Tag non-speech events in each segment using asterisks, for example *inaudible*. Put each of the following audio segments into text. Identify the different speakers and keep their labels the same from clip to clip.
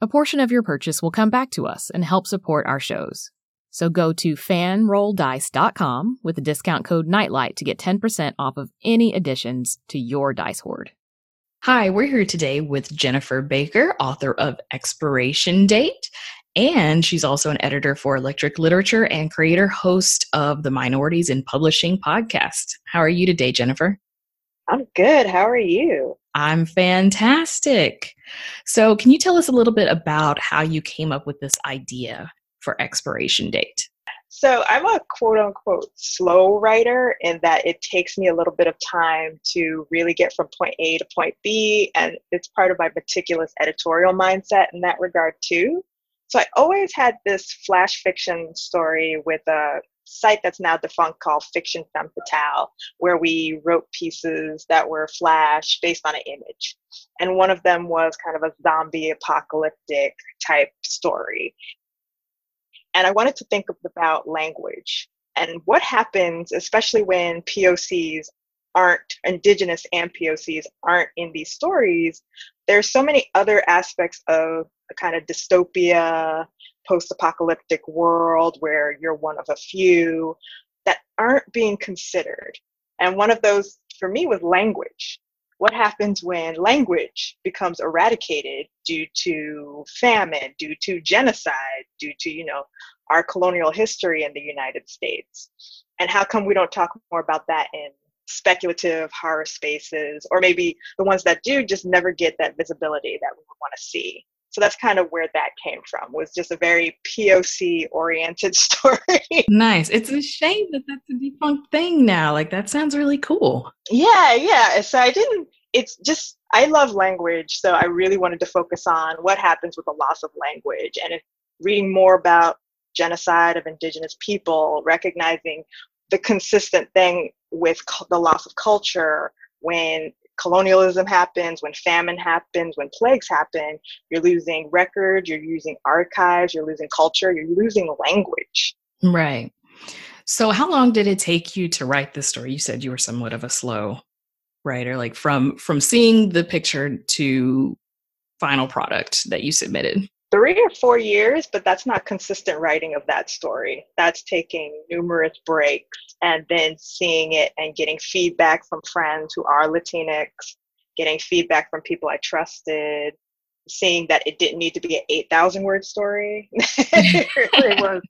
Speaker 1: A portion of your purchase will come back to us and help support our shows. So go to fanrolldice.com with the discount code NIGHTLIGHT to get 10% off of any additions to your dice hoard.
Speaker 2: Hi, we're here today with Jennifer Baker, author of Expiration Date, and she's also an editor for Electric Literature and creator host of the Minorities in Publishing podcast. How are you today, Jennifer?
Speaker 3: I'm good. How are you?
Speaker 2: I'm fantastic. So, can you tell us a little bit about how you came up with this idea for expiration date?
Speaker 3: So, I'm a quote unquote slow writer in that it takes me a little bit of time to really get from point A to point B. And it's part of my meticulous editorial mindset in that regard, too. So, I always had this flash fiction story with a site that's now defunct called Fiction Femme Fatale, where we wrote pieces that were flash based on an image. And one of them was kind of a zombie apocalyptic type story. And I wanted to think about language and what happens, especially when POCs aren't indigenous and POCs aren't in these stories. There's so many other aspects of a kind of dystopia post apocalyptic world where you're one of a few that aren't being considered. And one of those for me was language. What happens when language becomes eradicated due to famine, due to genocide, due to, you know, our colonial history in the United States? And how come we don't talk more about that in speculative horror spaces, or maybe the ones that do just never get that visibility that we want to see? So that's kind of where that came from was just a very poc oriented *laughs* story.
Speaker 2: Nice. It's a shame that that's a defunct thing now. Like that sounds really cool.
Speaker 3: Yeah yeah. So i didn't it's just i love language so i really wanted to focus on what happens with the loss of language and if reading more about genocide of indigenous people recognizing the consistent thing with the loss of culture when colonialism happens, when famine happens, when plagues happen, you're losing records, you're losing archives, you're losing culture, you're losing language.
Speaker 2: Right. So, how long did it take you to write this story? You said you were somewhat of a slow writer, like from from seeing the picture to final product that you submitted
Speaker 3: three or four years, but that's not consistent writing of that story. That's taking numerous breaks and then seeing it and getting feedback from friends who are Latinx, getting feedback from people I trusted, seeing that it didn't need to be an 8,000 word story. *laughs* it was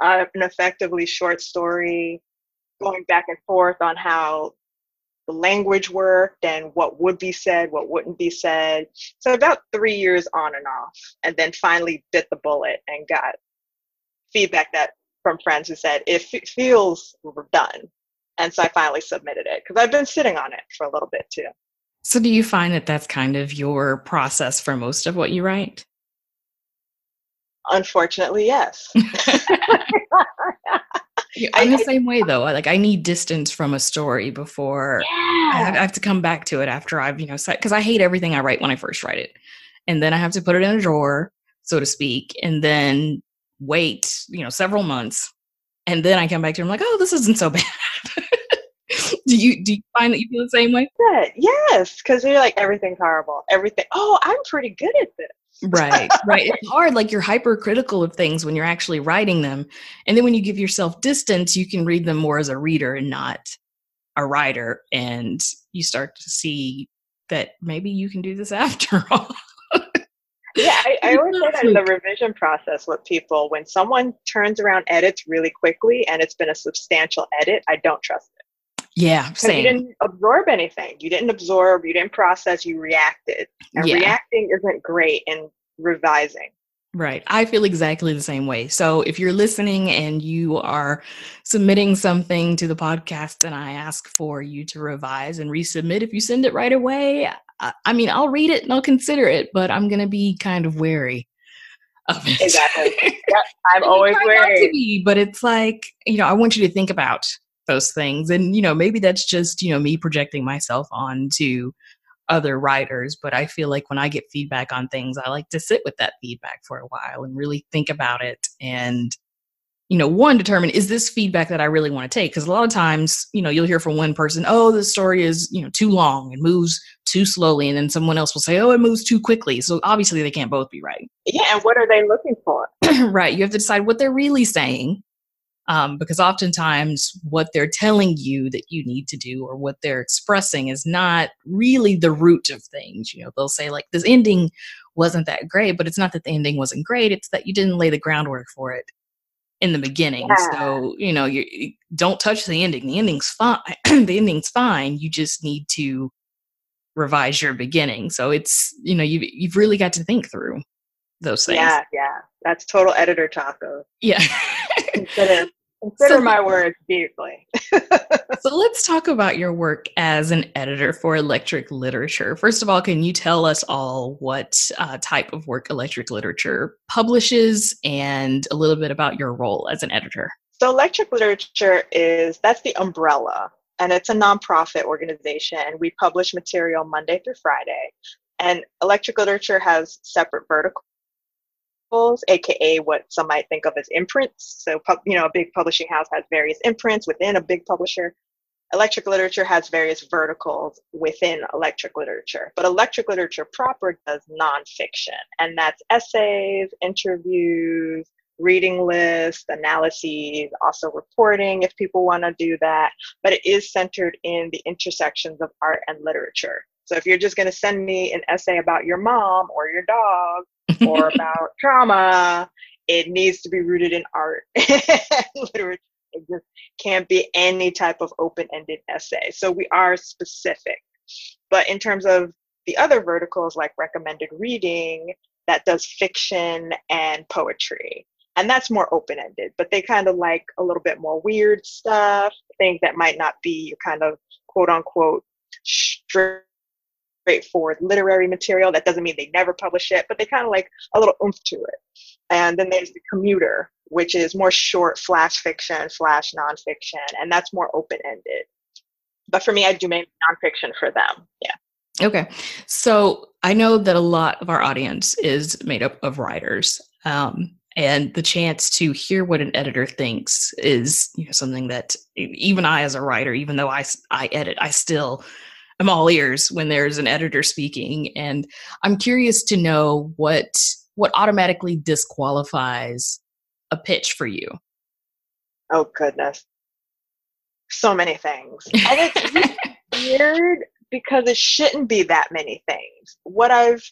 Speaker 3: an effectively short story, going back and forth on how the language worked and what would be said, what wouldn't be said. So about three years on and off, and then finally bit the bullet and got feedback that from friends who said it f- feels done. And so I finally submitted it because I've been sitting on it for a little bit too.
Speaker 2: So do you find that that's kind of your process for most of what you write?
Speaker 3: Unfortunately, yes. *laughs* *laughs*
Speaker 2: I'm the same way though. Like I need distance from a story before
Speaker 3: yeah.
Speaker 2: I, have, I have to come back to it after I've, you know, because I hate everything I write when I first write it. And then I have to put it in a drawer, so to speak, and then wait, you know, several months. And then I come back to it, I'm like, oh, this isn't so *laughs* bad. Do you do you find that you feel the same way?
Speaker 3: Yeah, yes, because you're like everything's horrible. Everything. Oh, I'm pretty good at this
Speaker 2: right right it's hard like you're hypercritical of things when you're actually writing them and then when you give yourself distance you can read them more as a reader and not a writer and you start to see that maybe you can do this *laughs* after all
Speaker 3: yeah, I, I always say that in the revision process with people. When someone turns around edits really quickly and it's been a substantial edit, I don't trust it.
Speaker 2: Yeah, same.
Speaker 3: You didn't absorb anything. You didn't absorb. You didn't process. You reacted. And yeah. reacting isn't great in revising.
Speaker 2: Right. I feel exactly the same way. So if you're listening and you are submitting something to the podcast and I ask for you to revise and resubmit, if you send it right away, I, I mean, I'll read it and I'll consider it, but I'm going to be kind of wary of it.
Speaker 3: Exactly. *laughs* yep. I'm always wary.
Speaker 2: Be, but it's like, you know, I want you to think about those things. And, you know, maybe that's just, you know, me projecting myself onto other writers, but I feel like when I get feedback on things, I like to sit with that feedback for a while and really think about it and you know, one determine is this feedback that I really want to take? Because a lot of times, you know, you'll hear from one person, oh, the story is, you know, too long and moves too slowly. And then someone else will say, oh, it moves too quickly. So obviously they can't both be right.
Speaker 3: Yeah. And what are they looking for? *clears throat*
Speaker 2: right. You have to decide what they're really saying um, because oftentimes what they're telling you that you need to do or what they're expressing is not really the root of things you know they'll say like this ending wasn't that great but it's not that the ending wasn't great it's that you didn't lay the groundwork for it in the beginning. Yeah. so you know you, you, don't touch the ending the ending's fine *clears throat* the ending's fine you just need to revise your beginning. So it's you know you've, you've really got to think through those things
Speaker 3: yeah yeah that's total editor taco
Speaker 2: yeah *laughs* *laughs*
Speaker 3: consider, consider so, my words deeply. *laughs*
Speaker 2: so let's talk about your work as an editor for electric literature. First of all, can you tell us all what uh, type of work electric literature publishes and a little bit about your role as an editor?
Speaker 3: So electric literature is that's the umbrella and it's a nonprofit organization and we publish material Monday through Friday. And electric literature has separate verticals aka what some might think of as imprints. So, you know, a big publishing house has various imprints within a big publisher. Electric literature has various verticals within electric literature, but electric literature proper does nonfiction, and that's essays, interviews, reading lists, analyses, also reporting if people want to do that. But it is centered in the intersections of art and literature. So if you're just going to send me an essay about your mom or your dog or *laughs* about trauma, it needs to be rooted in art *laughs* literature. It just can't be any type of open-ended essay. So we are specific. But in terms of the other verticals like recommended reading, that does fiction and poetry. And that's more open ended, but they kind of like a little bit more weird stuff, things that might not be your kind of quote unquote straight straightforward literary material. That doesn't mean they never publish it, but they kind of like a little oomph to it. And then there's the commuter, which is more short flash fiction, flash nonfiction, and that's more open ended. But for me, I do mainly nonfiction for them. Yeah.
Speaker 2: Okay. So I know that a lot of our audience is made up of writers. Um, and the chance to hear what an editor thinks is you know something that even I as a writer even though I I edit I still I'm all ears when there's an editor speaking. And I'm curious to know what what automatically disqualifies a pitch for you.
Speaker 3: Oh goodness. So many things. And it's *laughs* weird because it shouldn't be that many things. What I've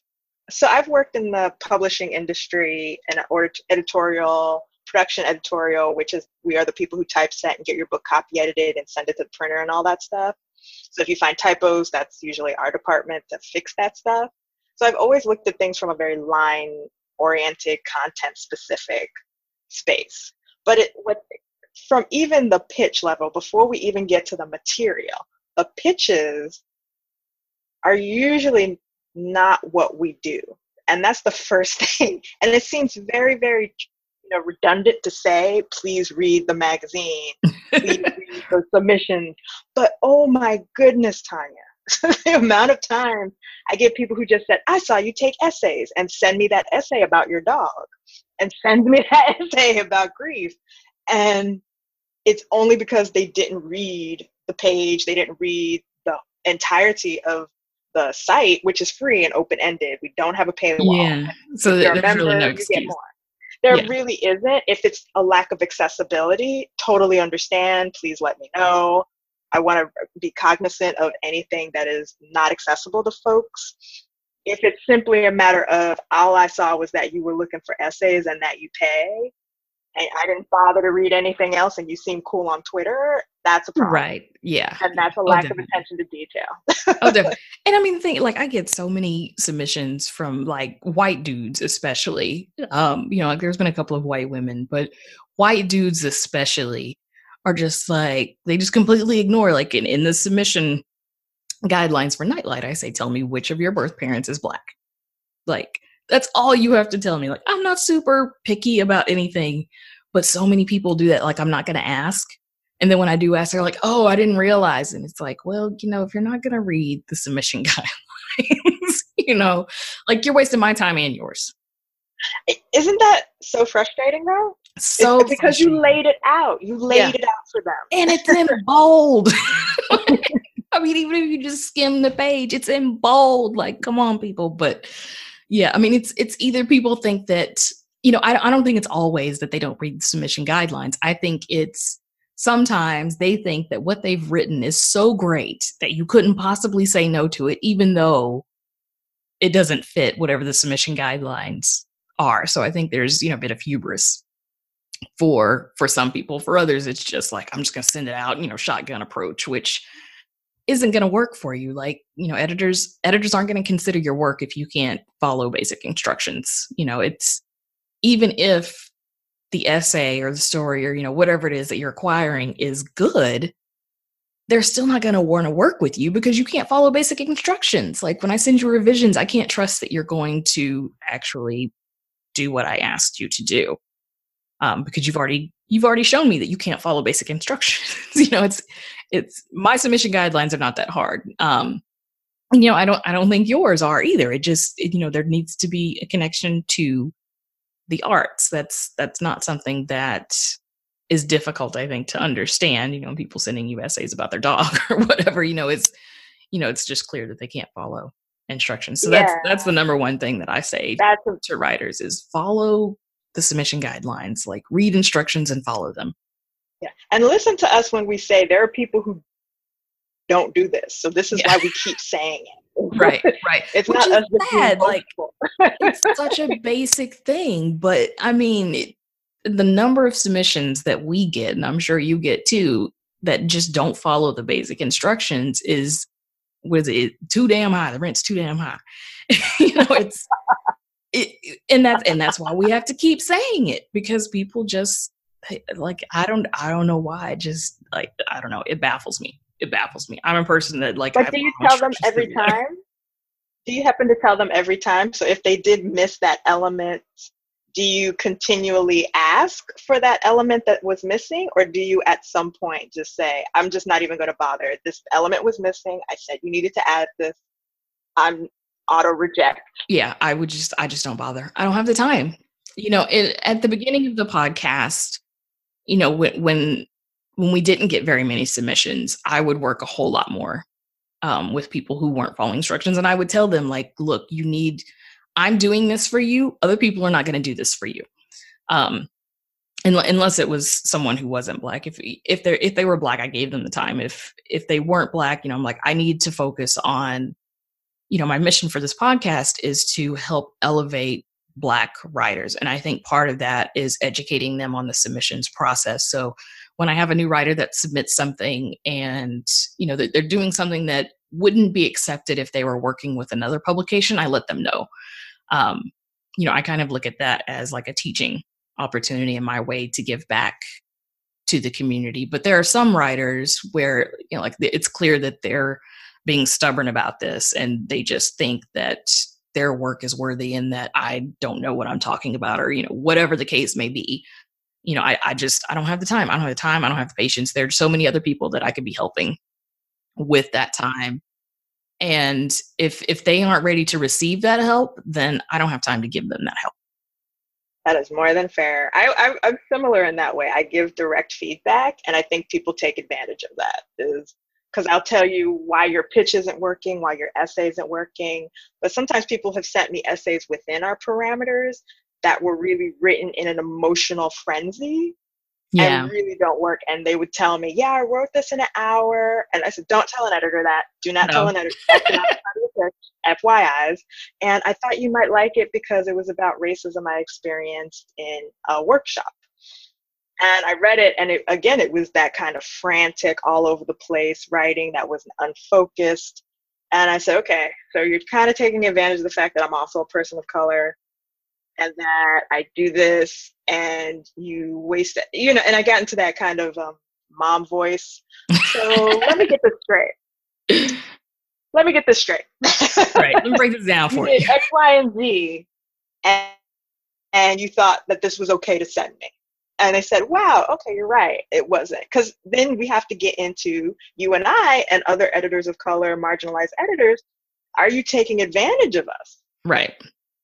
Speaker 3: so I've worked in the publishing industry and or editorial production editorial, which is we are the people who typeset and get your book copy edited and send it to the printer and all that stuff. So if you find typos, that's usually our department to fix that stuff. So I've always looked at things from a very line oriented, content specific space. But it what from even the pitch level, before we even get to the material, the pitches are usually not what we do. And that's the first *laughs* thing. And it seems very, very know redundant to say please read the magazine please *laughs* read the submissions but oh my goodness tanya *laughs* the amount of time i get people who just said i saw you take essays and send me that essay about your dog and send me *laughs* that essay about grief and it's only because they didn't read the page they didn't read the entirety of the site, which is free and open ended. We don't have a paywall.
Speaker 2: Yeah. So there's really no excuse.
Speaker 3: There yeah. really isn't. If it's a lack of accessibility, totally understand. Please let me know. I want to be cognizant of anything that is not accessible to folks. if it's simply a matter of all I saw was that you were looking for essays and that you pay, I didn't bother to read anything else and you seem cool on Twitter, that's a problem.
Speaker 2: Right. Yeah.
Speaker 3: And that's a
Speaker 2: Oh,
Speaker 3: lack of attention to detail.
Speaker 2: oh, *laughs* definitely. And I mean, the thing, like, I get so many submissions from like white dudes, especially. Um, you know, like there's been a couple of white women, but white dudes especially are just like they just completely ignore. Like in, in the submission guidelines for Nightlight, I say, tell me which of your birth parents is black. Like that's all you have to tell me. Like I'm not super picky about anything, but so many people do that. Like I'm not going to ask. And then when I do ask, they're like, "Oh, I didn't realize." And it's like, well, you know, if you're not going to read the submission *laughs* guidelines, you know, like you're wasting my time and yours.
Speaker 3: Isn't that so frustrating though? It's
Speaker 2: So
Speaker 3: because you laid it out. You laid
Speaker 2: Yeah.
Speaker 3: it out for them.
Speaker 2: and it's in *laughs* bold. *laughs* I mean, even if you just skim the page, it's in bold. Like, come on, people. But yeah, I mean, it's it's either people think that you know, I, I don't think it's always that they don't read the submission guidelines. I think it's sometimes they think that what they've written is so great that you couldn't possibly say no to it, even though it doesn't fit whatever the submission guidelines are. So I think there's you know a bit of hubris for for some people for others it's just like i'm just going to send it out you know shotgun approach which isn't going to work for you like you know editors editors aren't going to consider your work if you can't follow basic instructions you know it's even if the essay or the story or you know whatever it is that you're acquiring is good they're still not going to want to work with you because you can't follow basic instructions. Like when i send you revisions i can't trust that you're going to actually do what i asked you to do um, because you've already you've already shown me that you can't follow basic instructions. *laughs* you know, it's it's my submission guidelines are not that hard. Um, you know, I don't I don't think yours are either. It just it, you know there needs to be a connection to the arts. That's that's not something that is difficult. I think to understand. You know, people sending you essays about their dog *laughs* or whatever. You know, it's you know it's just clear that they can't follow instructions. So that's that's the number one thing that I say
Speaker 3: That's a,
Speaker 2: to writers is follow the submission guidelines like read instructions and follow them
Speaker 3: yeah. And listen to us when we say there are people who don't do this. So this is
Speaker 2: Yeah.
Speaker 3: why we keep saying it. *laughs*
Speaker 2: right right
Speaker 3: It's
Speaker 2: Which
Speaker 3: not
Speaker 2: is
Speaker 3: us
Speaker 2: sad, like- it's such a basic thing but i mean it, the number of submissions that we get and i'm sure you get too that just don't follow the basic instructions is was it too damn high the rent's too damn high *laughs* you know it's it, and that's and that's why we have to keep saying it because people just like i don't i don't know why just like i don't know it baffles me it baffles me i'm a person that like I
Speaker 3: But do you tell them every
Speaker 2: to the letter.
Speaker 3: time? Do you happen to tell them every time? So if they did miss that element, do you continually ask for that element that was missing? Or do you at some point just say, I'm just not even going to bother? This element was missing. I said you needed to add this. I'm auto reject.
Speaker 2: yeah i would just i just don't bother. I don't have the time. You know it, at the beginning of the podcast you know when when when we didn't get very many submissions i would work a whole lot more um, with people who weren't following instructions and i would tell them like look you need i'm doing this for you. Other people are not going to do this for you. Um, unless it was someone who wasn't black. If if they if they were black i gave them the time. If if they weren't black you know i'm like i need to focus on you know my mission for this podcast is to help elevate black writers and i think part of that is educating them on the submissions process. So when i have a new writer that submits something and you know they're doing something that wouldn't be accepted if they were working with another publication i let them know. Um, you know i kind of look at that as like a teaching opportunity in my way to give back to the community. But there are some writers where you know like it's clear that they're being stubborn about this and they just think that their work is worthy and that I don't know what I'm talking about or you know whatever the case may be you know I, I just I don't have the time I don't have the time I don't have the patience there's so many other people that I could be helping with that time and if if they aren't ready to receive that help then I don't have time to give them that help
Speaker 3: That is more than fair. I, I, I'm similar in that way. I give direct feedback, and I think people take advantage of that. Is because I'll tell you why your pitch isn't working, why your essay isn't working. But sometimes people have sent me essays within our parameters that were really written in an emotional frenzy.
Speaker 1: yeah.
Speaker 3: and really don't work. And they would tell me, "Yeah, I wrote this in an hour." And I said, "Don't tell an editor that. Do not
Speaker 1: No.
Speaker 3: tell an editor. That's not part of the pitch, FYI's." And I thought you might like it because it was about racism I experienced in a workshop. And I read it, and it, again, it was that kind of frantic, all over the place writing that was unfocused. And I said, okay, so you're kind of taking advantage of the fact that I'm also a person of color and that I do this and you waste it, you know, and I got into that kind of um, mom voice. So *laughs* let me get this straight. Let me get this straight.
Speaker 2: Right. Let me break this down *laughs* for
Speaker 3: did
Speaker 2: you.
Speaker 3: X, Y, and Z, and, and you thought that this was okay to send me. And I said, wow, okay, you're right. It wasn't. Because then we have to get into you and I and other editors of color, marginalized editors. Are you taking advantage of us?
Speaker 2: Right.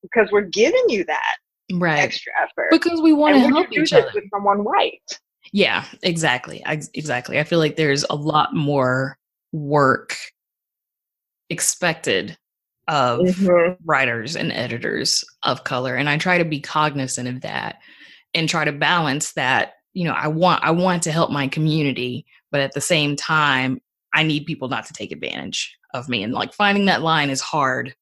Speaker 3: Because we're giving you that
Speaker 2: Right.
Speaker 3: extra effort.
Speaker 2: Because we want to help each other.
Speaker 3: with someone white?
Speaker 2: Yeah, exactly. Ex- Exactly. I feel like there's a lot more work expected of
Speaker 3: Mhm.
Speaker 2: writers and editors of color and I try to be cognizant of that and try to balance that, you know, I want I want to help my community, but at the same time I need people not to take advantage of me and like finding that line is hard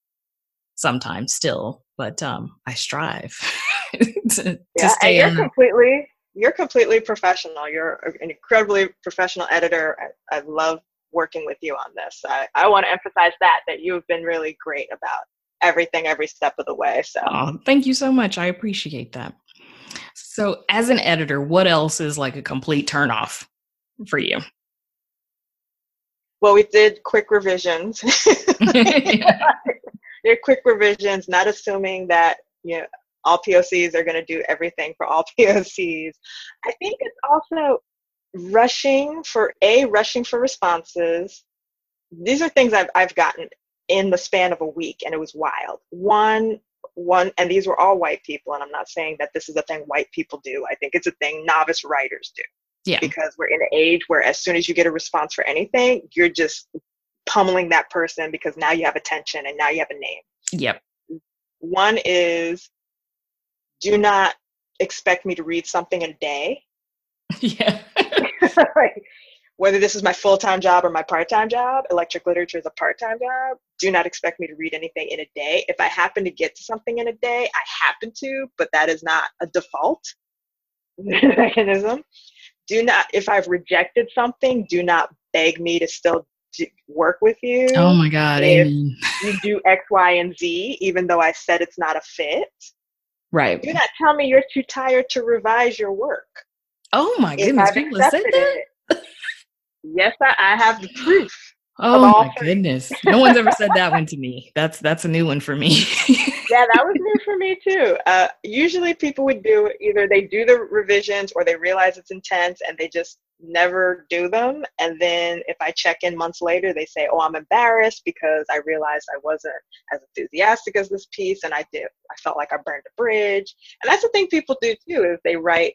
Speaker 2: sometimes still, but um I strive *laughs* to, to
Speaker 3: Yeah, and
Speaker 2: stay
Speaker 3: you're
Speaker 2: on
Speaker 3: completely you're completely professional. You're an incredibly professional editor. I, I love working with you on this. I, I want to emphasize that that you've been really great about everything every step of the way. So
Speaker 2: Oh, thank you so much. I appreciate that. So, as an editor, what else is like a complete turnoff for you?
Speaker 3: well, we did quick revisions. *laughs* *laughs* They're quick revisions, not assuming that you know all POCs are going to do everything for all *laughs* POCs. I think it's also rushing for a rushing for responses. These are things I've I've gotten in the span of a week, and it was wild. One one, and these were all white people, and I'm not saying that this is a thing white people do. I think it's a thing novice writers do
Speaker 2: yeah.
Speaker 3: because we're in an age where as soon as you get a response for anything, you're just pummeling that person because now you have attention and now you have a name.
Speaker 2: Yep.
Speaker 3: One is do not expect me to read something a day. *laughs*
Speaker 2: Yeah. *laughs*
Speaker 3: Like, Whether this is my full time job or my part time job, electric literature is a part time job. Do not expect me to read anything in a day. If I happen to get to something in a day, I happen to, but that is not a default *laughs* *laughs* mechanism. Do not, if I've rejected something, do not beg me to still work with you.
Speaker 2: oh my God.
Speaker 3: If-
Speaker 2: Amen.
Speaker 3: You do X, Y, and Z, even though I said it's not a fit.
Speaker 2: Right.
Speaker 3: Do not tell me you're too tired to revise your work.
Speaker 2: Oh my
Speaker 3: If
Speaker 2: goodness. People said that?
Speaker 3: it, yes, I, I have the proof.
Speaker 2: Oh my
Speaker 3: three.
Speaker 2: goodness. No one's ever said that one to me. That's that's a new one for me. *laughs*
Speaker 3: Yeah, that was new for me too. Uh, usually people would do either they do the revisions or they realize it's intense and they just never do them. And then if I check in months later, they say, "Oh, I'm embarrassed because I realized I wasn't as enthusiastic as this piece, and I did. I felt like I burned a bridge." And that's the thing people do too is they write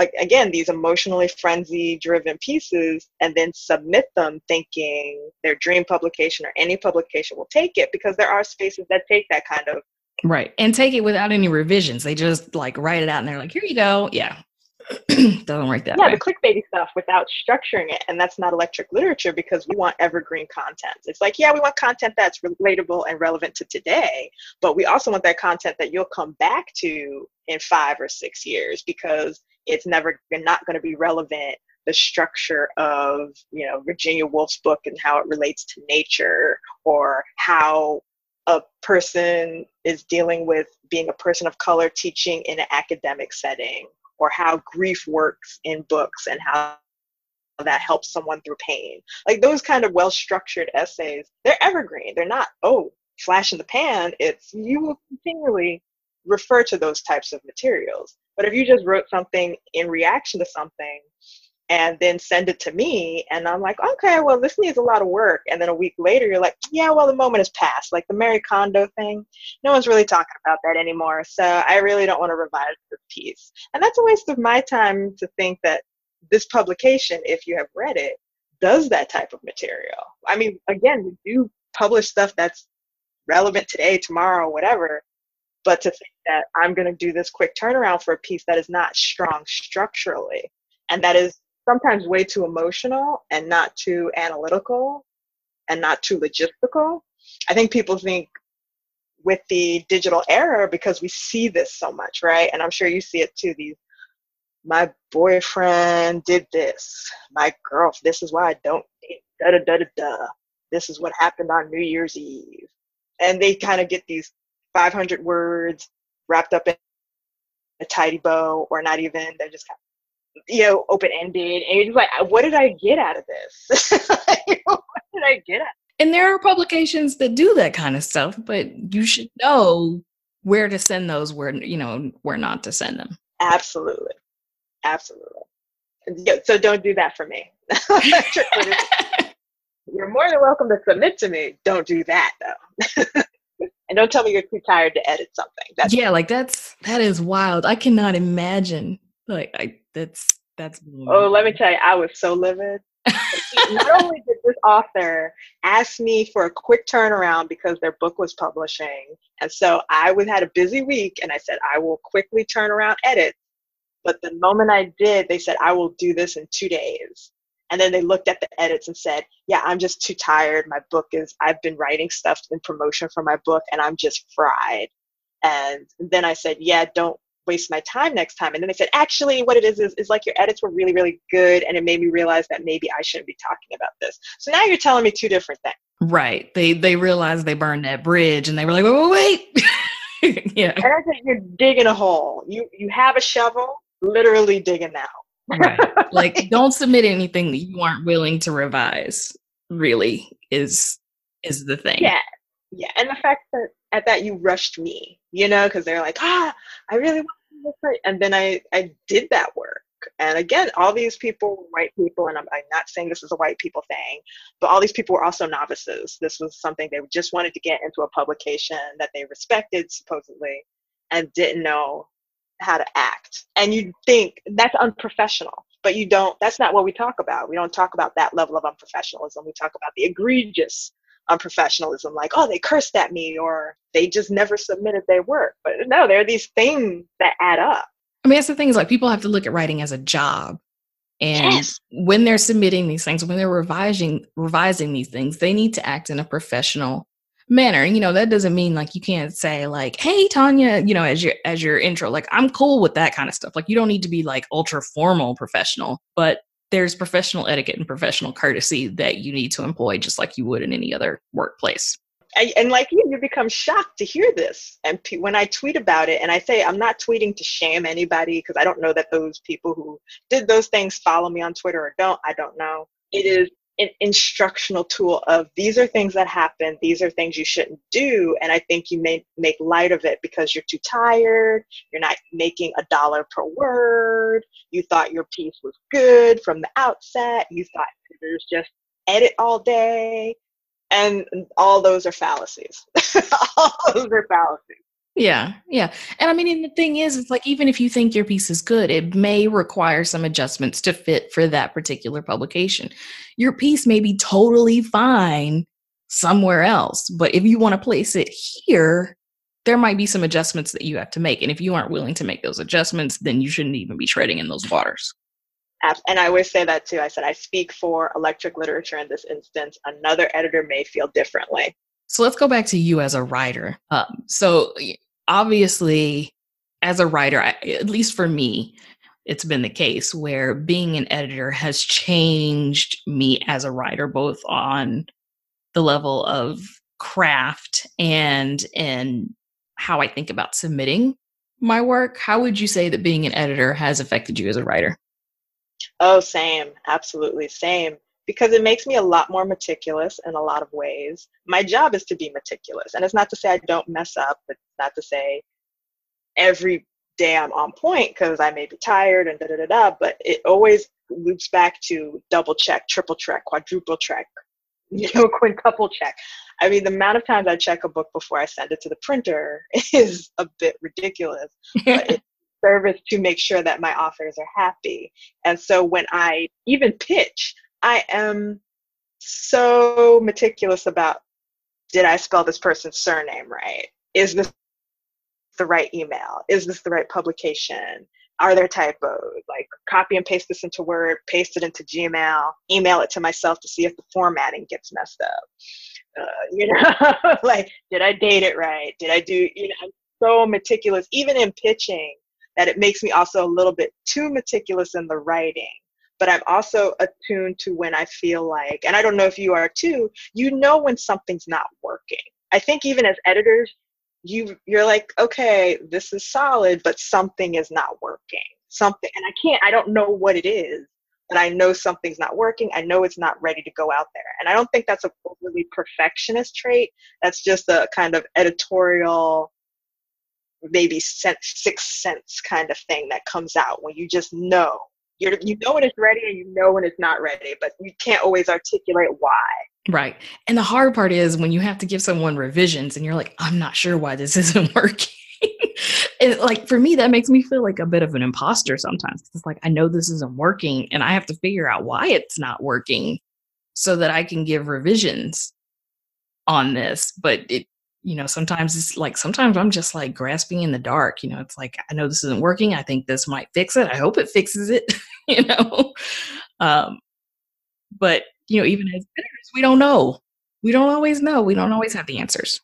Speaker 3: like again these emotionally frenzy driven pieces and then submit them thinking their dream publication or any publication will take it because there are spaces that take that kind of
Speaker 2: right. And take it without any revisions. They just like write it out and they're like, here you go. Yeah. *clears throat* Doesn't work that
Speaker 3: yeah
Speaker 2: way.
Speaker 3: the clickbaity stuff without structuring it and that's not electric literature because we want evergreen content it's like yeah we want content that's relatable and relevant to today but we also want that content that you'll come back to in five or six years because it's never not going to be relevant the structure of you know virginia woolf's book and how it relates to nature or how a person is dealing with being a person of color teaching in an academic setting or how grief works in books and how that helps someone through pain. Like those kind of well structured essays, they're evergreen. They're not, oh, flash in the pan. It's you will continually refer to those types of materials. But if you just wrote something in reaction to something and then send it to me and I'm like, okay, well, this needs a lot of work. And then a week later, you're like, yeah, well, the moment has passed. Like the Marie Kondo thing, no one's really talking about that anymore. So I really don't want to revise the piece. And that's a waste of my time to think that this publication, if you have read it, does that type of material. I mean, again, we do publish stuff that's relevant today, tomorrow, whatever. But to think that I'm going to do this quick turnaround for a piece that is not strong structurally And that is sometimes way too emotional and not too analytical and not too logistical. I think people think with the digital era because we see this so much, right? And I'm sure you see it too. These, my boyfriend did this. My girl, this is why I don't da da da da da. This is what happened on New Year's Eve, and they kind of get these 500 words wrapped up in a tidy bow, or not even. They're just kind of, you know, open ended, and you're just like, what did I get out of this? *laughs* what did I get out?
Speaker 2: And there are publications that do that kind of stuff, but you should know where to send those, where you know where not to send them.
Speaker 3: Absolutely, absolutely. So don't do that for me. *laughs* You're more than welcome to submit to me. Don't do that though. *laughs* and don't tell me you're too tired to edit something.
Speaker 2: That's yeah, like that's that is wild. I cannot imagine. Like I that's that's.
Speaker 3: Oh, let me tell you, I was so livid. not only did this author ask me for a quick turnaround because their book was publishing, and so I was had a busy week, and I said I will quickly turn around edit. But the moment I did, they said I will do this in two days. And then they looked at the edits and said, Yeah, I'm just too tired. My book is, I've been writing stuff in promotion for my book and I'm just fried. And then I said, Yeah, don't waste my time next time. And then they said, Actually, what it is, is, is like your edits were really, really good. And it made me realize that maybe I shouldn't be talking about this. So now you're telling me two different things.
Speaker 2: Right. They they realized they burned that bridge and they were like, wait, wait,
Speaker 3: wait. *laughs* yeah. And I think you're digging a hole. You you have a shovel, literally digging now
Speaker 2: right. *laughs* Like don't submit anything that you aren't willing to revise, really is is the thing.
Speaker 3: Yeah. Yeah. And the fact that at that you rushed me, you know, because they're like, ah, I really want to this right. And then I I did that work. And again, all these people were white people, and I'm, I'm not saying this is a white people thing, but all these people were also novices. This was something they just wanted to get into a publication that they respected, supposedly, and didn't know how to act. And you think that's unprofessional, but you don't, that's not what we talk about. We don't talk about that level of unprofessionalism. We talk about the egregious unprofessionalism, like, oh, they cursed at me or they just never submitted their work. But no, there are these things that add up.
Speaker 2: I mean, that's the thing is like people have to look at writing as a job. And yes. when they're submitting these things, when they're revising revising these things, they need to act in a professional manner. You know, that doesn't mean like you can't say like, "Hey, Tanya," you know, as your as your intro. Like, I'm cool with that kind of stuff. Like, you don't need to be like ultra formal professional, but there's professional etiquette and professional courtesy that you need to employ just like you would in any other workplace.
Speaker 3: And, and like you, you become shocked to hear this. And when I tweet about it, and I say I'm not tweeting to shame anybody because I don't know that those people who did those things follow me on Twitter or don't. I don't know. It is an instructional tool of these are things that happen. These are things you shouldn't do. And i think you may make light of it because you're too tired you're not making a dollar per word you thought your piece was good from the outset you thought there's just edit all day and all those are fallacies. *laughs* All those are fallacies
Speaker 2: yeah, yeah. And I mean, the thing is, it's like even if you think your piece is good, it may require some adjustments to fit for that particular publication. Your piece may be totally fine somewhere else, but if you want to place it here, there might be some adjustments that you have to make. And if you aren't willing to make those adjustments, then you shouldn't even be treading in those waters.
Speaker 3: And I always say that too. I said, I speak for electric literature in this instance. Another editor may feel differently.
Speaker 2: So let's go back to you as a writer. Um, so obviously, as a writer, I, at least for me, it's been the case where being an editor has changed me as a writer, both on the level of craft and and how I think about submitting my work. How would you say that being an editor has affected you as a writer?
Speaker 3: Oh, same, absolutely same because it makes me a lot more meticulous in a lot of ways. My job is to be meticulous. And it's not to say I don't mess up, it's not to say every day I'm on point because I may be tired and da da da da, but it always loops back to double check, triple check, quadruple check, *laughs* you know, quintuple check. I mean, the amount of times I check a book before I send it to the printer *laughs* is a bit ridiculous. but *laughs* it's service to make sure that my authors are happy. And so when I even pitch, I am so meticulous about did I spell this person's surname right? Is this the right email? Is this the right publication? are there typos? Like copy and paste this into Word, paste it into Gmail, email it to myself to see if the formatting gets messed up. Uh, *laughs* you know, *laughs* like did I date it right? Did I do? You know, I'm so meticulous, even in pitching, that it makes me also a little bit too meticulous in the writing. But I'm also attuned to when I feel like, and I don't know if you are too. You know when something's not working. I think even as editors, you you're like okay this is solid but something is not working something and i can't i don't know what it is but i know something's not working i know it's not ready to go out there and i don't think that's a really perfectionist trait that's just a kind of editorial maybe sense, sixth sense kind of thing that comes out when you just know you're, you know when it's ready and you know when it's not ready but you can't always articulate why
Speaker 2: Right. And the hard part is when you have to give someone revisions and you're like, I'm not sure why this *laughs* isn't working. and like for me, that makes me feel like a bit of an imposter sometimes. It's like, I know this isn't working and I have to figure out why it's not working so that I can give revisions on this. But it, you know, sometimes it's like, sometimes I'm just like grasping in the dark. You know, it's like, I know this isn't working. I think this might fix it. I hope it fixes it, *laughs* you know? Um, but you know, even as editors, we don't know. We don't always know. We don't always have the answers.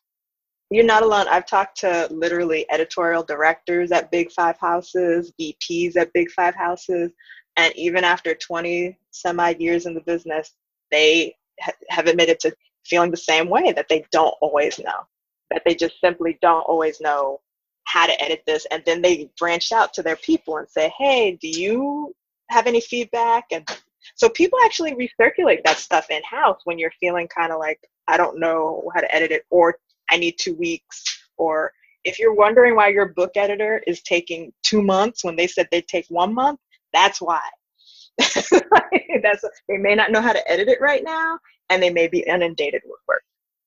Speaker 3: You're not alone. I've talked to literally editorial directors at Big Five houses, VPs at Big Five houses, and even after 20 some odd years in the business, they ha- have admitted to feeling the same way that they don't always know, that they just simply don't always know how to edit this. And then they branch out to their people and say, hey, do you have any feedback? And so people actually recirculate that stuff in house when you're feeling kind of like, I don't know how to edit it, or I need two weeks, or if you're wondering why your book editor is taking two months when they said they'd take one month, that's why. *laughs* that's they may not know how to edit it right now, and they may be inundated with work.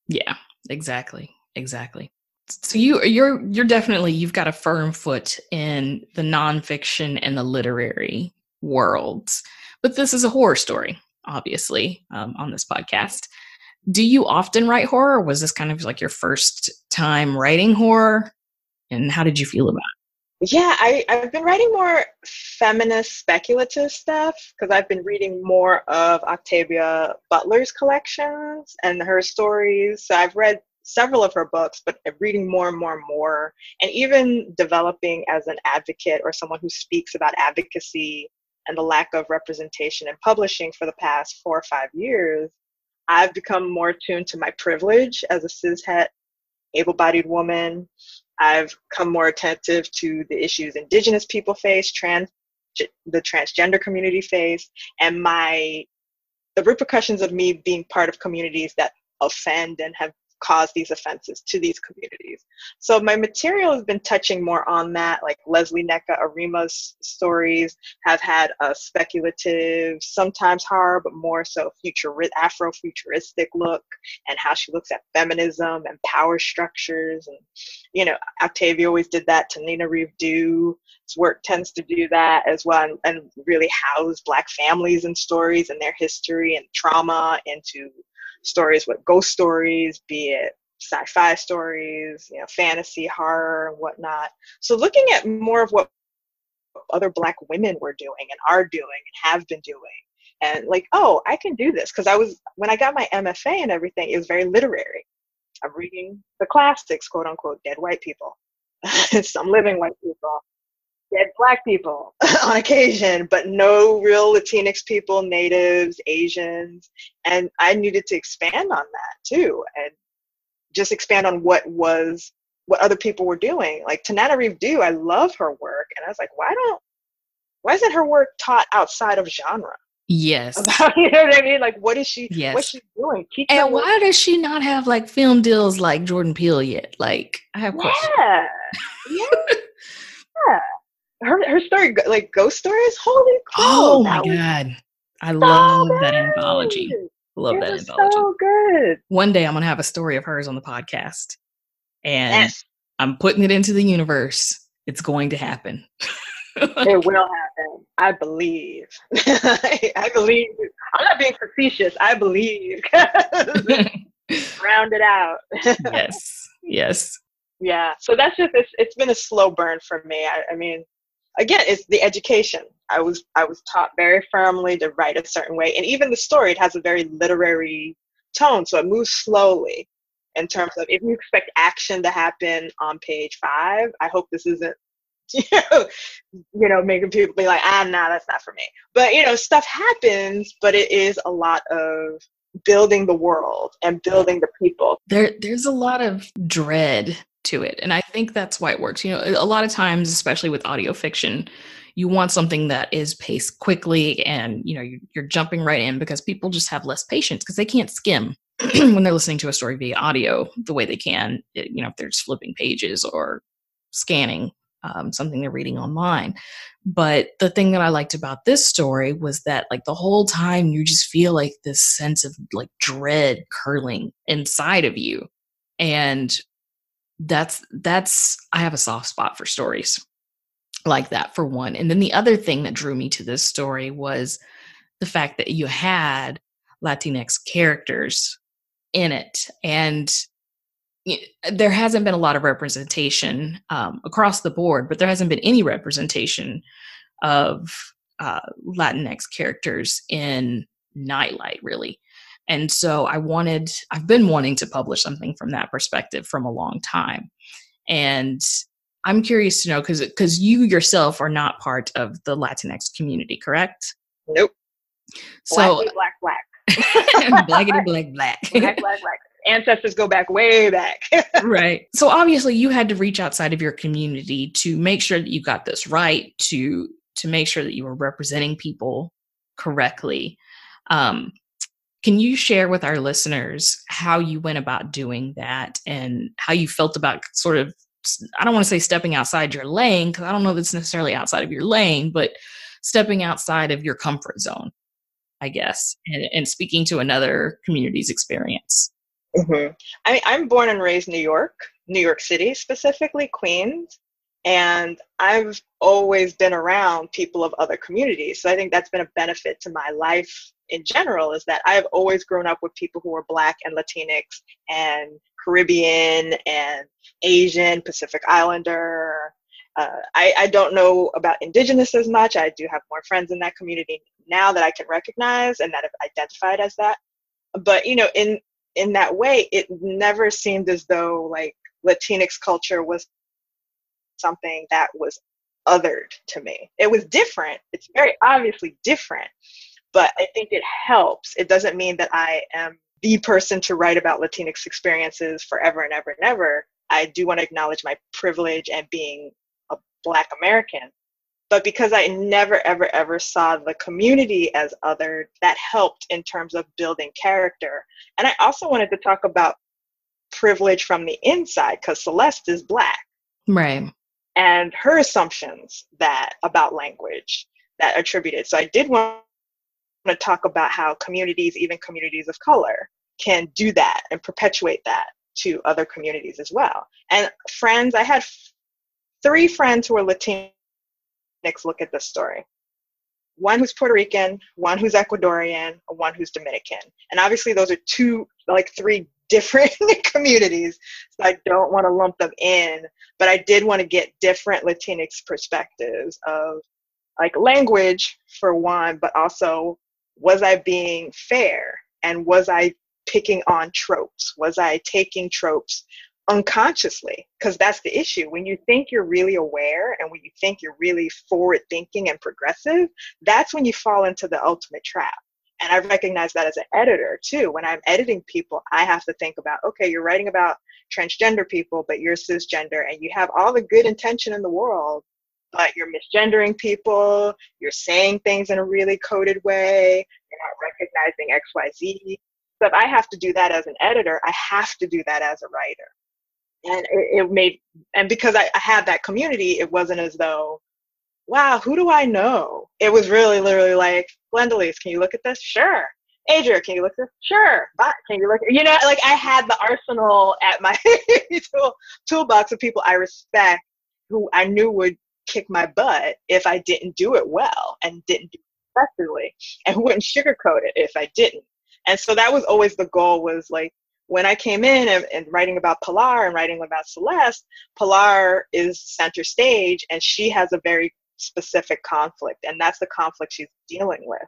Speaker 2: Yeah, exactly, exactly. So you you're you're definitely you've got a firm foot in the nonfiction and the literary worlds. But this is a horror story, obviously, um, on this podcast. Do you often write horror? Or was this kind of like your first time writing horror? And how did you feel about it?
Speaker 3: Yeah, I, I've been writing more feminist speculative stuff because I've been reading more of Octavia Butler's collections and her stories. So I've read several of her books, but reading more and more and more, and even developing as an advocate or someone who speaks about advocacy and the lack of representation in publishing for the past four or five years, I've become more tuned to my privilege as a cishet, able bodied woman. I've come more attentive to the issues Indigenous people face, trans, the transgender community face, and my the repercussions of me being part of communities that offend and have cause these offenses to these communities. So my material has been touching more on that, like Leslie Nneka Arimah's stories have had a speculative, sometimes horror, but more so future Afro-futuristic look and how she looks at feminism and power structures. And, you know, Octavia always did that Tananarive Due. work tends to do that as well and, and really house Black families and stories and their history and trauma into stories with ghost stories, be it sci-fi stories, you know, fantasy, horror, and whatnot. So looking at more of what other black women were doing and are doing and have been doing. And like, oh, I can do this. Because I was when I got my MFA and everything, it was very literary. I'm reading the classics, quote unquote, dead white people. *laughs* Some living white people dead black people *laughs* on occasion, but no real Latinx people, natives, Asians. And I needed to expand on that too and just expand on what was what other people were doing. Like Tananarive Due, I love her work. And I was like, why don't why isn't her work taught outside of genre?
Speaker 2: Yes.
Speaker 3: About, *laughs* you know what I mean? Like what is she
Speaker 2: yes.
Speaker 3: what's she doing?
Speaker 2: Teach and why does she not have like film deals like Jordan Peele yet? Like I have questions.
Speaker 3: Yeah. Yeah. *laughs* yeah her her story like ghost stories? Holy cow
Speaker 2: oh my god. I so love good. that anthology. Love it that anthology.
Speaker 3: so good.
Speaker 2: One day i'm gonna have a story of hers on the podcast and yes. i'm putting it into the universe. It's going to happen.
Speaker 3: It *laughs* will happen. I believe. *laughs* I believe. I'm not being facetious. I believe. *laughs* Round it out.
Speaker 2: Yes. Yes.
Speaker 3: Yeah. So that's just it's, it's been a slow burn for me. I, I mean again, it's the education. I was I was taught very firmly to write a certain way, and even the story it has a very literary tone, so it moves slowly. In terms of if you expect action to happen on page five, I hope this isn't *laughs* you know, you know, making people be like, ah, nah, that's not for me. But you know, stuff happens, but it is a lot of building the world and building the people.
Speaker 2: There, there's a lot of dread to it, and I think that's why it works. You know, a lot of times, especially with audio fiction, you want something that is paced quickly, and you know, you're, jumping right in because people just have less patience because they can't skim *clears throat* when they're listening to a story via audio the way they can. You know, if they're just flipping pages or scanning um, something they're reading online. But the thing that I liked about this story was that, like, the whole time you just feel like this sense of like dread curling inside of you. And that's, that's, I have a soft spot for stories like that, for one. And then the other thing that drew me to this story was the fact that you had Latinx characters in it. And there hasn't been a lot of representation um, across the board, but there hasn't been any representation of uh, Latinx characters in Nightlight, really. And so I wanted, I've been wanting to publish something from that perspective from a long time. And I'm curious to know because because you yourself are not part of the Latinx community, correct?
Speaker 3: Nope.
Speaker 2: So
Speaker 3: black, black,
Speaker 2: black, *laughs* blackity black, black,
Speaker 3: black, black, black ancestors go back way back. *laughs*
Speaker 2: right. So obviously you had to reach outside of your community to make sure that you got this right, to to make sure that you were representing people correctly. Um, can you share with our listeners how you went about doing that and how you felt about sort of I don't want to say stepping outside your lane because I don't know that's necessarily outside of your lane, but stepping outside of your comfort zone, I guess, and, and speaking to another community's experience.
Speaker 3: Mm-hmm. I mean, I'm born and raised New York, New York City specifically, Queens, and I've always been around people of other communities. So I think that's been a benefit to my life in general is that I've always grown up with people who are Black and Latinx and Caribbean and Asian, Pacific Islander. Uh, I, I don't know about Indigenous as much. I do have more friends in that community now that I can recognize and that have identified as that. But you know, in in that way, it never seemed as though like Latinx culture was something that was othered to me. It was different. It's very obviously different, but I think it helps. It doesn't mean that I am the person to write about Latinx experiences forever and ever and ever. I do want to acknowledge my privilege and being a Black American but because I never, ever, ever saw the community as other, that helped in terms of building character. And I also wanted to talk about privilege from the inside because Celeste is Black.
Speaker 2: Right.
Speaker 3: And her assumptions that about language that attributed. So I did want to talk about how communities, even communities of color, can do that and perpetuate that to other communities as well. And friends, I had three friends who were Latino next look at this story. One who's Puerto Rican, one who's Ecuadorian, one who's Dominican. And obviously, those are two, like three different *laughs* communities. So I don't want to lump them in, but I did want to get different Latinx perspectives of like language for one, but also was I being fair and was I picking on tropes? Was I taking tropes unconsciously because that's the issue when you think you're really aware and when you think you're really forward thinking and progressive that's when you fall into the ultimate trap and i recognize that as an editor too. When i'm editing people i have to think about okay you're writing about transgender people but you're cisgender and you have all the good intention in the world but you're misgendering people you're saying things in a really coded way you're not recognizing xyz so if i have to do that as an editor i have to do that as a writer. And it, it made and because I, I had that community it wasn't as though wow who do i know it was really literally like Glendaliz, can you look at this sure Adria, can you look at this? Sure. But can you look? At, you know, like I had the arsenal at my *laughs* tool, toolbox of people I respect who I knew would kick my butt if I didn't do it well and didn't do it effectively and wouldn't sugarcoat it if I didn't. And so that was always the goal was like, when I came in and, and, writing about Pilar and writing about Celeste, Pilar is center stage and she has a very specific conflict and that's the conflict she's dealing with.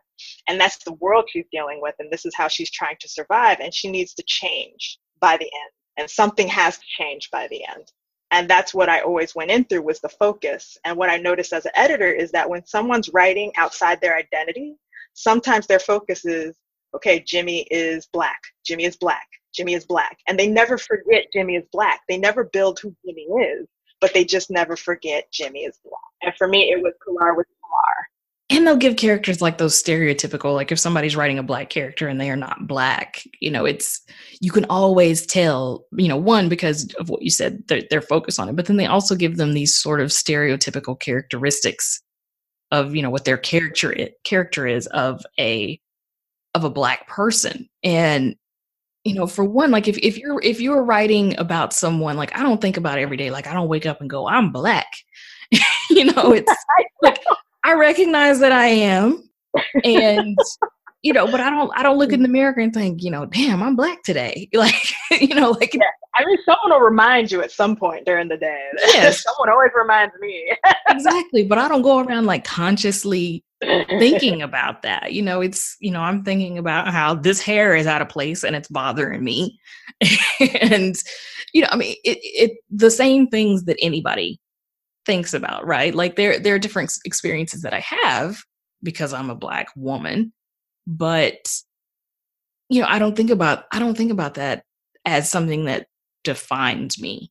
Speaker 3: And that's the world she's dealing with and this is how she's trying to survive and she needs to change by the end. And something has to change by the end. And that's what i always went in through was the focus. And what i noticed as an editor is that when someone's writing outside their identity sometimes their focus is okay jimmy is black jimmy is black jimmy is black. And they never forget jimmy is black. They never build who jimmy is but they just never forget jimmy is black and for me it was Kalar with Kalar
Speaker 2: and they'll give characters like those stereotypical like if somebody's writing a black character and they are not black you know it's you can always tell you know one because of what you said they're, they're focused on it but then they also give them these sort of stereotypical characteristics of you know what their character character is of a of a black person. And you know for one like if, if you're if you're writing about someone like i don't think about every day like i don't wake up and go i'm black *laughs* you know *laughs* it's like I recognize that I am. And you know, but I don't I don't look in the mirror and think, you know, damn, I'm black today. *laughs* Like, you know, like
Speaker 3: yeah. I mean someone will remind you at some point during the day. Yes. someone always reminds me.
Speaker 2: exactly. But I don't go around like consciously thinking about that. You know, it's you know, I'm thinking about how this hair is out of place and it's bothering me. *laughs* and you know, I mean it it the same things that anybody thinks about, right? Like there there are different experiences that I have because I'm a black woman, but you know, I don't think about I don't think about that as something that defines me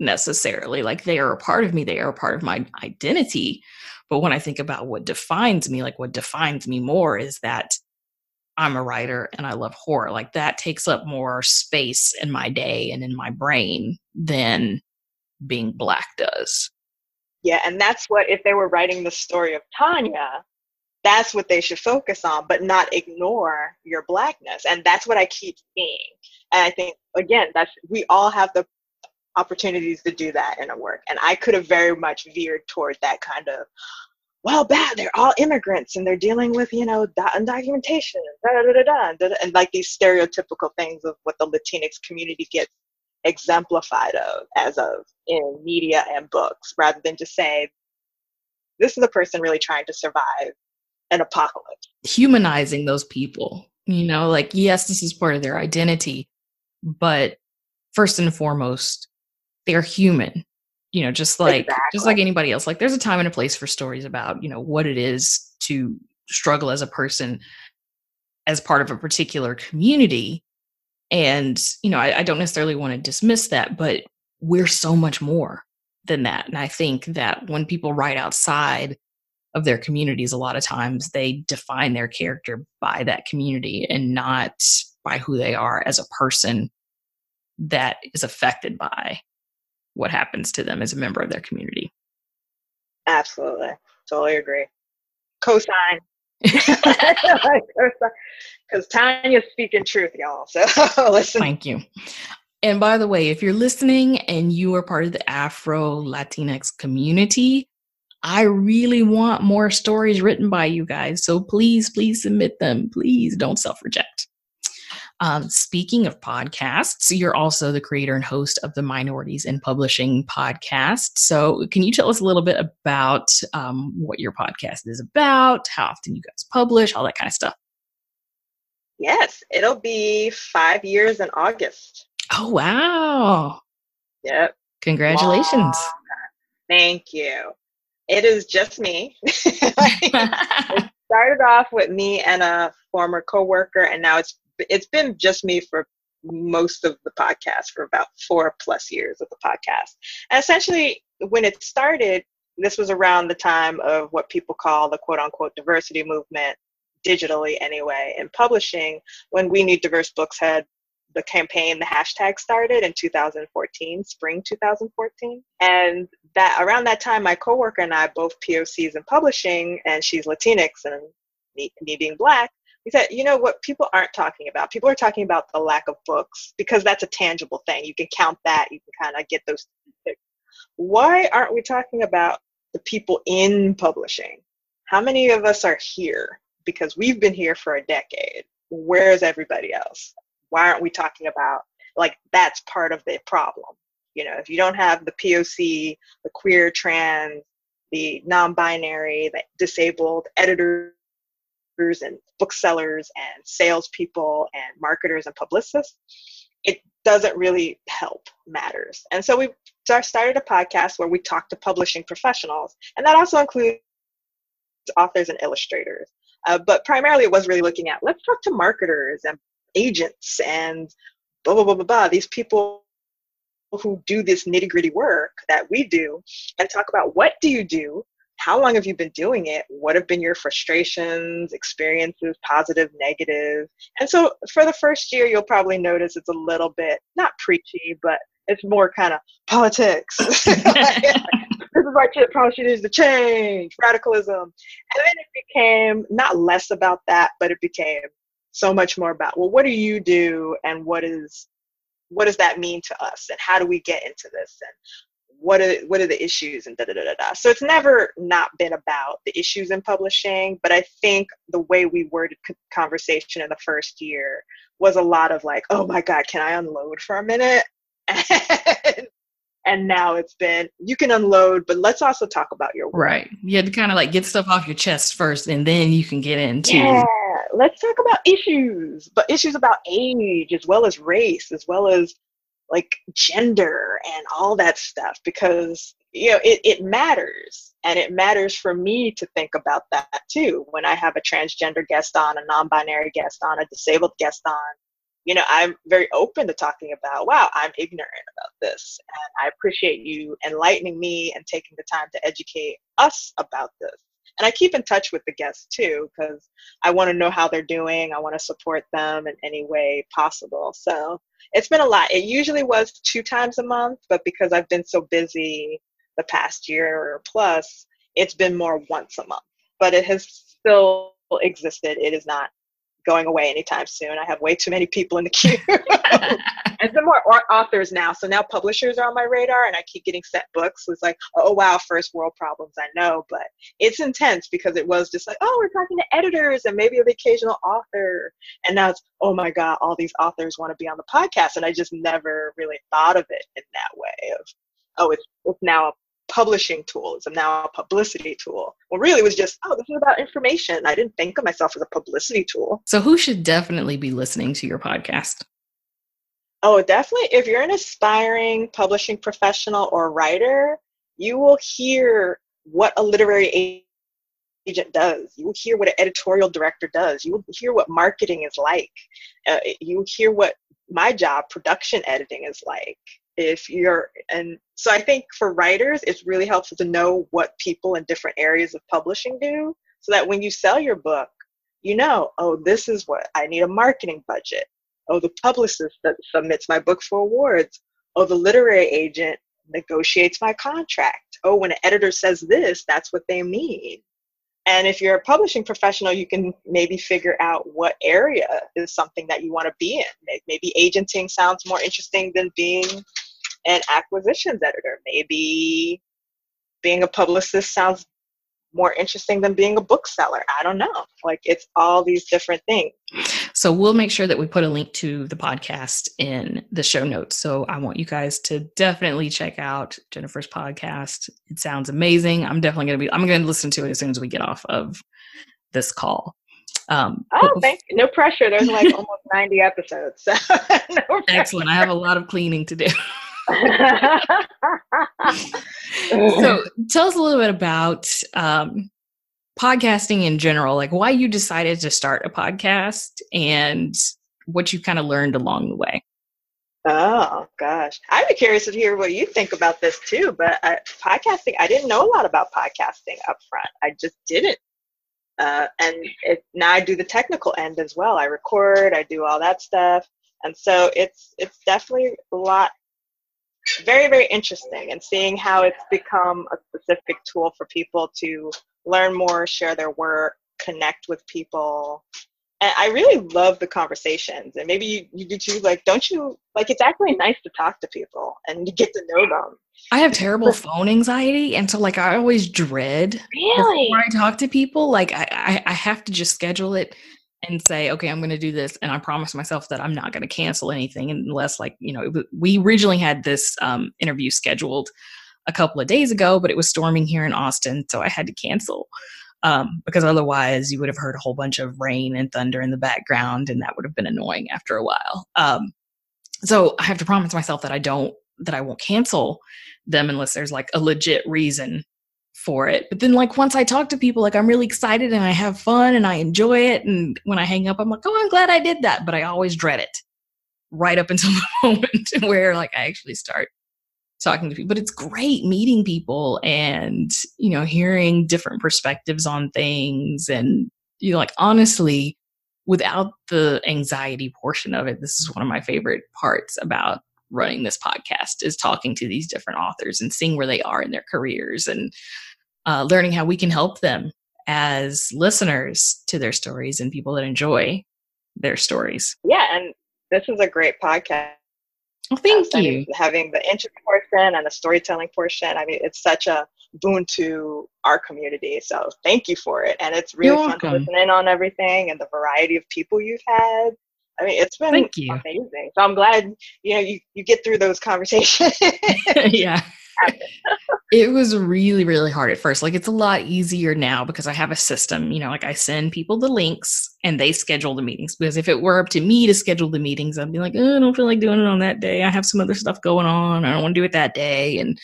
Speaker 2: necessarily. Like they are a part of me, they are a part of my identity. But when I think about what defines me, like what defines me more is that I'm a writer and I love horror. Like that takes up more space in my day and in my brain than being black does.
Speaker 3: Yeah, and that's what if they were writing the story of Tanya, that's what they should focus on, but not ignore your blackness. And that's what I keep seeing. And I think again, that's we all have the opportunities to do that in a work. And I could have very much veered toward that kind of, well, bad, they're all immigrants and they're dealing with, you know, undocumentation, da, da, da, da, and like these stereotypical things of what the Latinx community gets exemplified of as of in media and books rather than just say this is a person really trying to survive an apocalypse
Speaker 2: humanizing those people you know like yes this is part of their identity but first and foremost they're human you know just like exactly. just like anybody else like there's a time and a place for stories about you know what it is to struggle as a person as part of a particular community and, you know, I, I don't necessarily want to dismiss that, but we're so much more than that. And I think that when people write outside of their communities, a lot of times they define their character by that community and not by who they are as a person that is affected by what happens to them as a member of their community.
Speaker 3: Absolutely. Totally agree. Cosign. *laughs* Because Tanya's speaking truth, y'all. So *laughs* listen.
Speaker 2: Thank you. And by the way, if you're listening and you are part of the Afro Latinx community, I really want more stories written by you guys. So please, please submit them. Please don't self reject. Um, speaking of podcasts, you're also the creator and host of the Minorities in Publishing podcast. So, can you tell us a little bit about um, what your podcast is about, how often you guys publish, all that kind of stuff?
Speaker 3: Yes, it'll be five years in August.
Speaker 2: Oh, wow.
Speaker 3: Yep.
Speaker 2: Congratulations. Wow.
Speaker 3: Thank you. It is just me. *laughs* it *laughs* started off with me and a former coworker, and now it's it's been just me for most of the podcast for about four plus years of the podcast. And essentially, when it started, this was around the time of what people call the quote unquote diversity movement, digitally anyway, in publishing, when We Need Diverse Books had the campaign, the hashtag started in 2014, spring 2014. And that around that time, my coworker and I, both POCs in publishing, and she's Latinx and me, me being black, he said, you know what people aren't talking about? People are talking about the lack of books because that's a tangible thing. You can count that, you can kind of get those. Why aren't we talking about the people in publishing? How many of us are here? Because we've been here for a decade. Where's everybody else? Why aren't we talking about like that's part of the problem? You know, if you don't have the POC, the queer, trans, the non-binary, the disabled editors and booksellers and salespeople and marketers and publicists, it doesn't really help matters. And so we started a podcast where we talk to publishing professionals, and that also includes authors and illustrators. Uh, but primarily, it was really looking at let's talk to marketers and agents and blah blah blah blah blah. These people who do this nitty gritty work that we do, and talk about what do you do how long have you been doing it? What have been your frustrations, experiences, positive, negative? And so for the first year, you'll probably notice it's a little bit not preachy, but it's more kind of politics. *laughs* this is why policy needs to change, radicalism. And then it became not less about that, but it became so much more about, well, what do you do and what is what does that mean to us and how do we get into this and what are what are the issues and da da da da da. So it's never not been about the issues in publishing, but I think the way we worded conversation in the first year was a lot of like, oh my god, can I unload for a minute? And, *laughs* and now it's been you can unload, but let's also talk about your work.
Speaker 2: Right. You had to kind of like get stuff off your chest first, and then you can get into.
Speaker 3: Yeah, let's talk about issues, but issues about age as well as race, as well as like gender and all that stuff because you know it, it matters. And it matters for me to think about that too. When i have a transgender guest on a non-binary guest on a disabled guest on you know i'm very open to talking about wow i'm ignorant about this and i appreciate you enlightening me and taking the time to educate us about this and i keep in touch with the guests too because i want to know how they're doing i want to support them in any way possible so it's been a lot. It usually was two times a month, but because I've been so busy the past year or plus, it's been more once a month. But it has still existed. It is not going away anytime soon. I have way too many people in the queue. *laughs* and some more authors now. So now publishers are on my radar and I keep getting sent books. It's like, oh wow, first world problems, I know, but it's intense because it was just like, oh, we're talking to editors and maybe the occasional author. And now it's, oh my God, all these authors want to be on the podcast. And I just never really thought of it in that way of, oh, it's, it's now a publishing tool. It's now a publicity tool. Well, really, it was just, oh, this is about information. I didn't think of myself as a publicity tool.
Speaker 2: So, who should definitely be listening to your podcast?
Speaker 3: Oh, definitely. If you're an aspiring publishing professional or writer, you will hear what a literary agent does. You will hear what an editorial director does. You will hear what marketing is like. Uh, you will hear what my job, production editing, is like if you're and so i think for writers it's really helpful to know what people in different areas of publishing do so that when you sell your book you know oh this is what i need a marketing budget. Oh the publicist that submits my book for awards. Oh the literary agent negotiates my contract. Oh when an editor says this that's what they mean. And if you're a publishing professional, you can maybe figure out what area is something that you want to be in. Maybe agenting sounds more interesting than being an acquisitions editor. Maybe being a publicist sounds more interesting than being a bookseller. I don't know. Like it's all these different things.
Speaker 2: So we'll make sure that we put a link to the podcast in the show notes. So I want you guys to definitely check out Jennifer's podcast. It sounds amazing. I'm definitely going to be I'm going to listen to it as soon as we get off of this call.
Speaker 3: Um, oh, thank you. No pressure. There's like almost 90 episodes. So *laughs*
Speaker 2: no excellent. I have a lot of cleaning to do. *laughs* so tell us a little bit about um, podcasting in general, like why you decided to start a podcast and what you kind of learned along the way.
Speaker 3: Oh gosh, I'd be curious to hear what you think about this too. But uh, podcasting, I didn't know a lot about podcasting up front. I just didn't. Uh, and it, now I do the technical end as well. I record, I do all that stuff, and so it's it's definitely a lot very very interesting and seeing how it's become a specific tool for people to learn more share their work connect with people. And i really love the conversations and maybe you, you do too like don't you like it's actually nice to talk to people and you get to know them.
Speaker 2: I have terrible phone anxiety and so like i always dread
Speaker 3: really?
Speaker 2: When i talk to people like I, I i have to just schedule it and say, okay, I'm going to do this. And I promise myself that I'm not going to cancel anything unless, like, you know, we originally had this um, interview scheduled a couple of days ago, but it was storming here in Austin, so I had to cancel. Um, because otherwise you would have heard a whole bunch of rain and thunder in the background, and that would have been annoying after a while. Um, so I have to promise myself that I don't that I won't cancel them unless there's like a legit reason for it. But then like once I talk to people, like I'm really excited and I have fun and I enjoy it. And when I hang up, I'm like, oh, I'm glad I did that. But I always dread it right up *laughs* until the moment where like I actually start talking to people. But it's great meeting people and, you know, hearing different perspectives on things. And, you know, like honestly, without the anxiety portion of it, this is one of my favorite parts about running this podcast is talking to these different authors and seeing where they are in their careers and uh, learning how we can help them as listeners to their stories and people that enjoy their stories.
Speaker 3: Yeah, and this is a great podcast.
Speaker 2: Well, thank you.
Speaker 3: Having the interview portion and the storytelling portion, I mean, it's such a boon to our community. So thank you for it. And it's really You're fun welcome. to listen in on everything and the variety of people you've had. I mean, it's been amazing. So I'm glad you know you, you get through those conversations. *laughs*
Speaker 2: yeah. It was really, really hard at first. Like it's a lot easier now because I have a system. You know, like I send people the links and they schedule the meetings. Because if it were up to me to schedule the meetings, I'd be like, oh, I don't feel like doing it on that day. I have some other stuff going on. I don't want to do it that day. And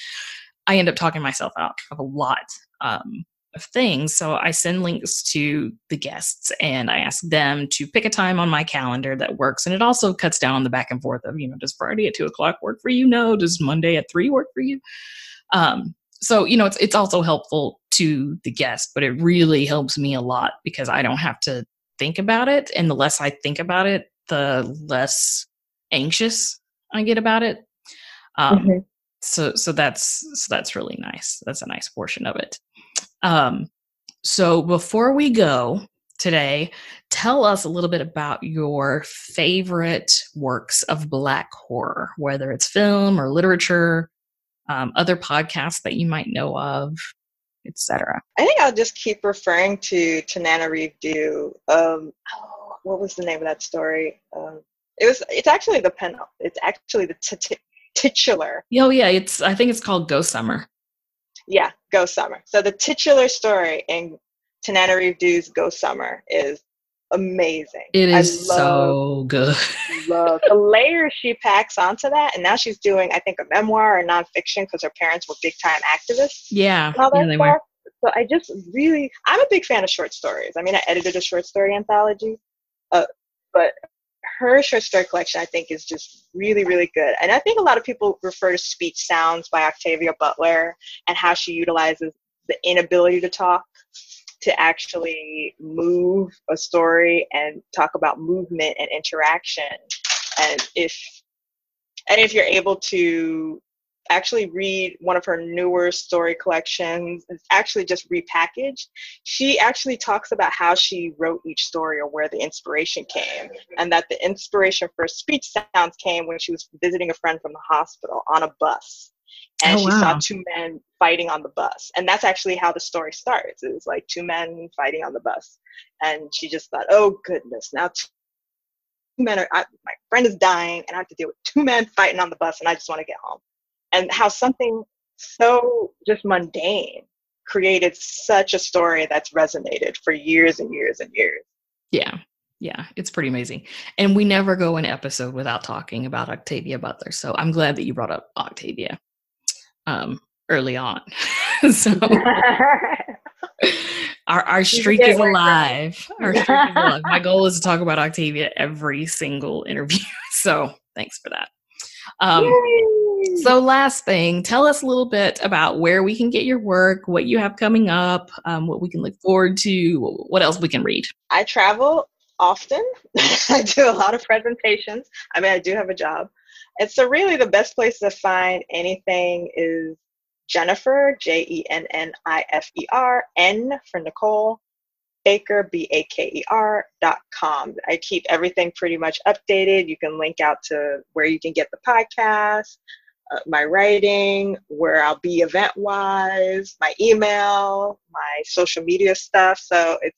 Speaker 2: I end up talking myself out of a lot. Um, of things. So I send links to the guests and I ask them to pick a time on my calendar that works. And it also cuts down on the back and forth of, you know, does Friday at two o'clock work for you? No. Does Monday at three work for you? Um, so, you know, it's, it's also helpful to the guest, but it really helps me a lot because I don't have to think about it. And the less I think about it, the less anxious I get about it. Um, mm-hmm. So, so that's, so that's really nice. That's a nice portion of it. Um, so before we go today, tell us a little bit about your favorite works of Black horror, whether it's film or literature, um, other podcasts that you might know of, etc.
Speaker 3: I think I'll just keep referring to to Tananarive Due. Um, oh, what was the name of that story? Um, it was. It's actually the pen. It's actually the t- t- titular.
Speaker 2: Oh yeah, it's. I think it's called Ghost Summer.
Speaker 3: Yeah, Ghost Summer. So the titular story in Tananarive Due's Ghost Summer is amazing.
Speaker 2: It is love, so good.
Speaker 3: love the layers she packs onto that, and now she's doing, I think, a memoir or nonfiction because her parents were big time activists.
Speaker 2: Yeah, were.
Speaker 3: So I just really, I'm a big fan of short stories. I mean, I edited a short story anthology, uh, but her short story collection, I think, is just really, really good. And I think a lot of people refer to Speech Sounds by Octavia Butler and how she utilizes the inability to talk to actually move a story and talk about movement and interaction. And if and if you're able to actually read one of her newer story collections. It's actually just repackaged. She actually talks about how she wrote each story or where the inspiration came, and that the inspiration for Speech Sounds came when she was visiting a friend from the hospital on a bus. And oh, she wow. saw two men fighting on the bus. And that's actually how the story starts. It was like two men fighting on the bus. And she just thought, oh, goodness, now two men are, I, my friend is dying, and I have to deal with two men fighting on the bus, and I just want to get home and how something so just mundane created such a story that's resonated for years and years and years.
Speaker 2: Yeah. Yeah, it's pretty amazing. And we never go an episode without talking about Octavia Butler. So I'm glad that you brought up Octavia um, early on. *laughs* so our, our *laughs* streak is alive. Our streak is alive. My goal is to talk about *laughs* Octavia every single interview. So thanks for that. Um, so, last thing, tell us a little bit about where we can get your work, what you have coming up, um, what we can look forward to, what else we can read.
Speaker 3: I travel often. *laughs* I do a lot of presentations. I mean, I do have a job. And so, really, the best place to find anything is Jennifer, J E N N I F E R, N for Nicole, Baker, B A K E R dot com. I keep everything pretty much updated. You can link out to where you can get the podcast, uh, my writing, where I'll be event wise, my email, my social media stuff. So it's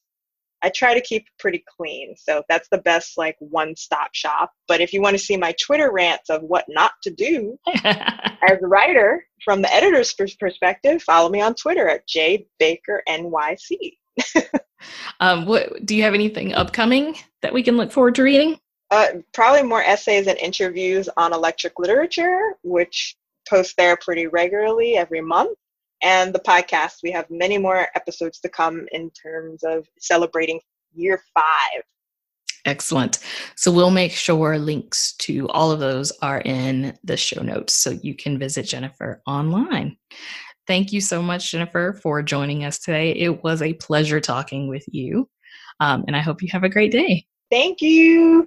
Speaker 3: I try to keep pretty clean. So that's the best like one stop shop. But if you want to see my Twitter rants of what not to do *laughs* as a writer from the editor's perspective, follow me on Twitter at jbakernyc. *laughs*
Speaker 2: um, what do you have anything upcoming that we can look forward to reading?
Speaker 3: Uh, probably more essays and interviews on electric literature, which post there pretty regularly every month and the podcast. We have many more episodes to come in terms of celebrating year five.
Speaker 2: Excellent. So we'll make sure links to all of those are in the show notes so you can visit Jennifer online. Thank you so much, Jennifer, for joining us today. It was a pleasure talking with you. Um, and I hope you have a great day.
Speaker 3: Thank you.